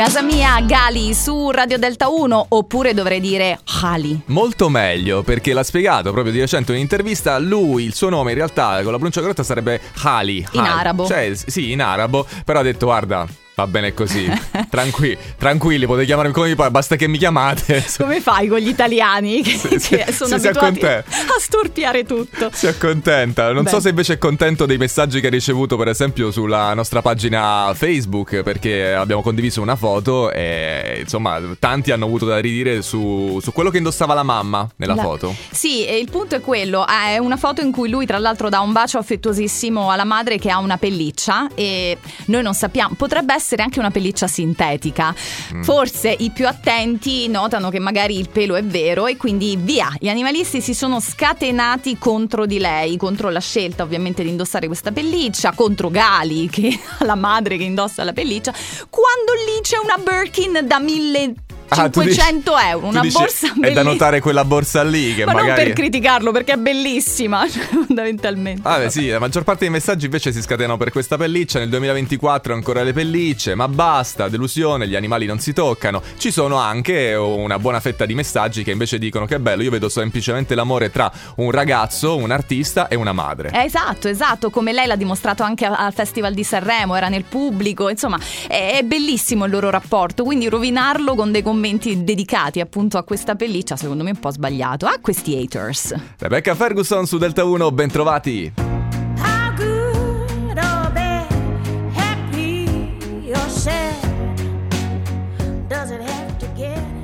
Casa mia, Gali su Radio Delta 1 oppure dovrei dire Hali. Molto meglio perché l'ha spiegato proprio di recente in un'intervista. Lui, il suo nome in realtà con la pronuncia corretta sarebbe Hali. In Hali. arabo. Cioè, sì, in arabo. Però ha detto, guarda. Va bene così, Tranqui- tranquilli, potete chiamarmi come vi pare, basta che mi chiamate. Come fai con gli italiani che, sì, che sono sì, si abituati a storpiare tutto? Si accontenta. Non so Beh. se invece è contento dei messaggi che ha ricevuto, per esempio, sulla nostra pagina Facebook, perché abbiamo condiviso una foto e insomma tanti hanno avuto da ridire su, su quello che indossava la mamma nella La- foto. Sì, il punto è quello, è una foto in cui lui tra l'altro dà un bacio affettuosissimo alla madre che ha una pelliccia e noi non sappiamo, potrebbe essere anche una pelliccia sintetica. Mm. Forse i più attenti notano che magari il pelo è vero e quindi via, gli animalisti si sono scatenati contro di lei, contro la scelta ovviamente di indossare questa pelliccia, contro Gali che la madre che indossa la pelliccia, quando lì c'è una Birkin da 1500 Ah, euro, una dici, borsa È da bellissima. notare quella borsa lì che Ma non magari. per criticarlo, perché è bellissima, fondamentalmente. Ah, beh, sì, la maggior parte dei messaggi invece si scatenano per questa pelliccia. Nel 2024 ancora le pellicce, ma basta, delusione, gli animali non si toccano. Ci sono anche una buona fetta di messaggi che invece dicono che è bello, io vedo semplicemente l'amore tra un ragazzo, un artista e una madre. Eh, Esatto, esatto, come lei l'ha dimostrato anche al Festival di Sanremo, era nel pubblico, insomma, è, è bellissimo il loro rapporto, quindi rovinarlo con dei commenti commenti dedicati appunto a questa pelliccia, secondo me un po' sbagliato, a questi haters. Rebecca Ferguson su Delta 1, bentrovati! Bad, does it have to get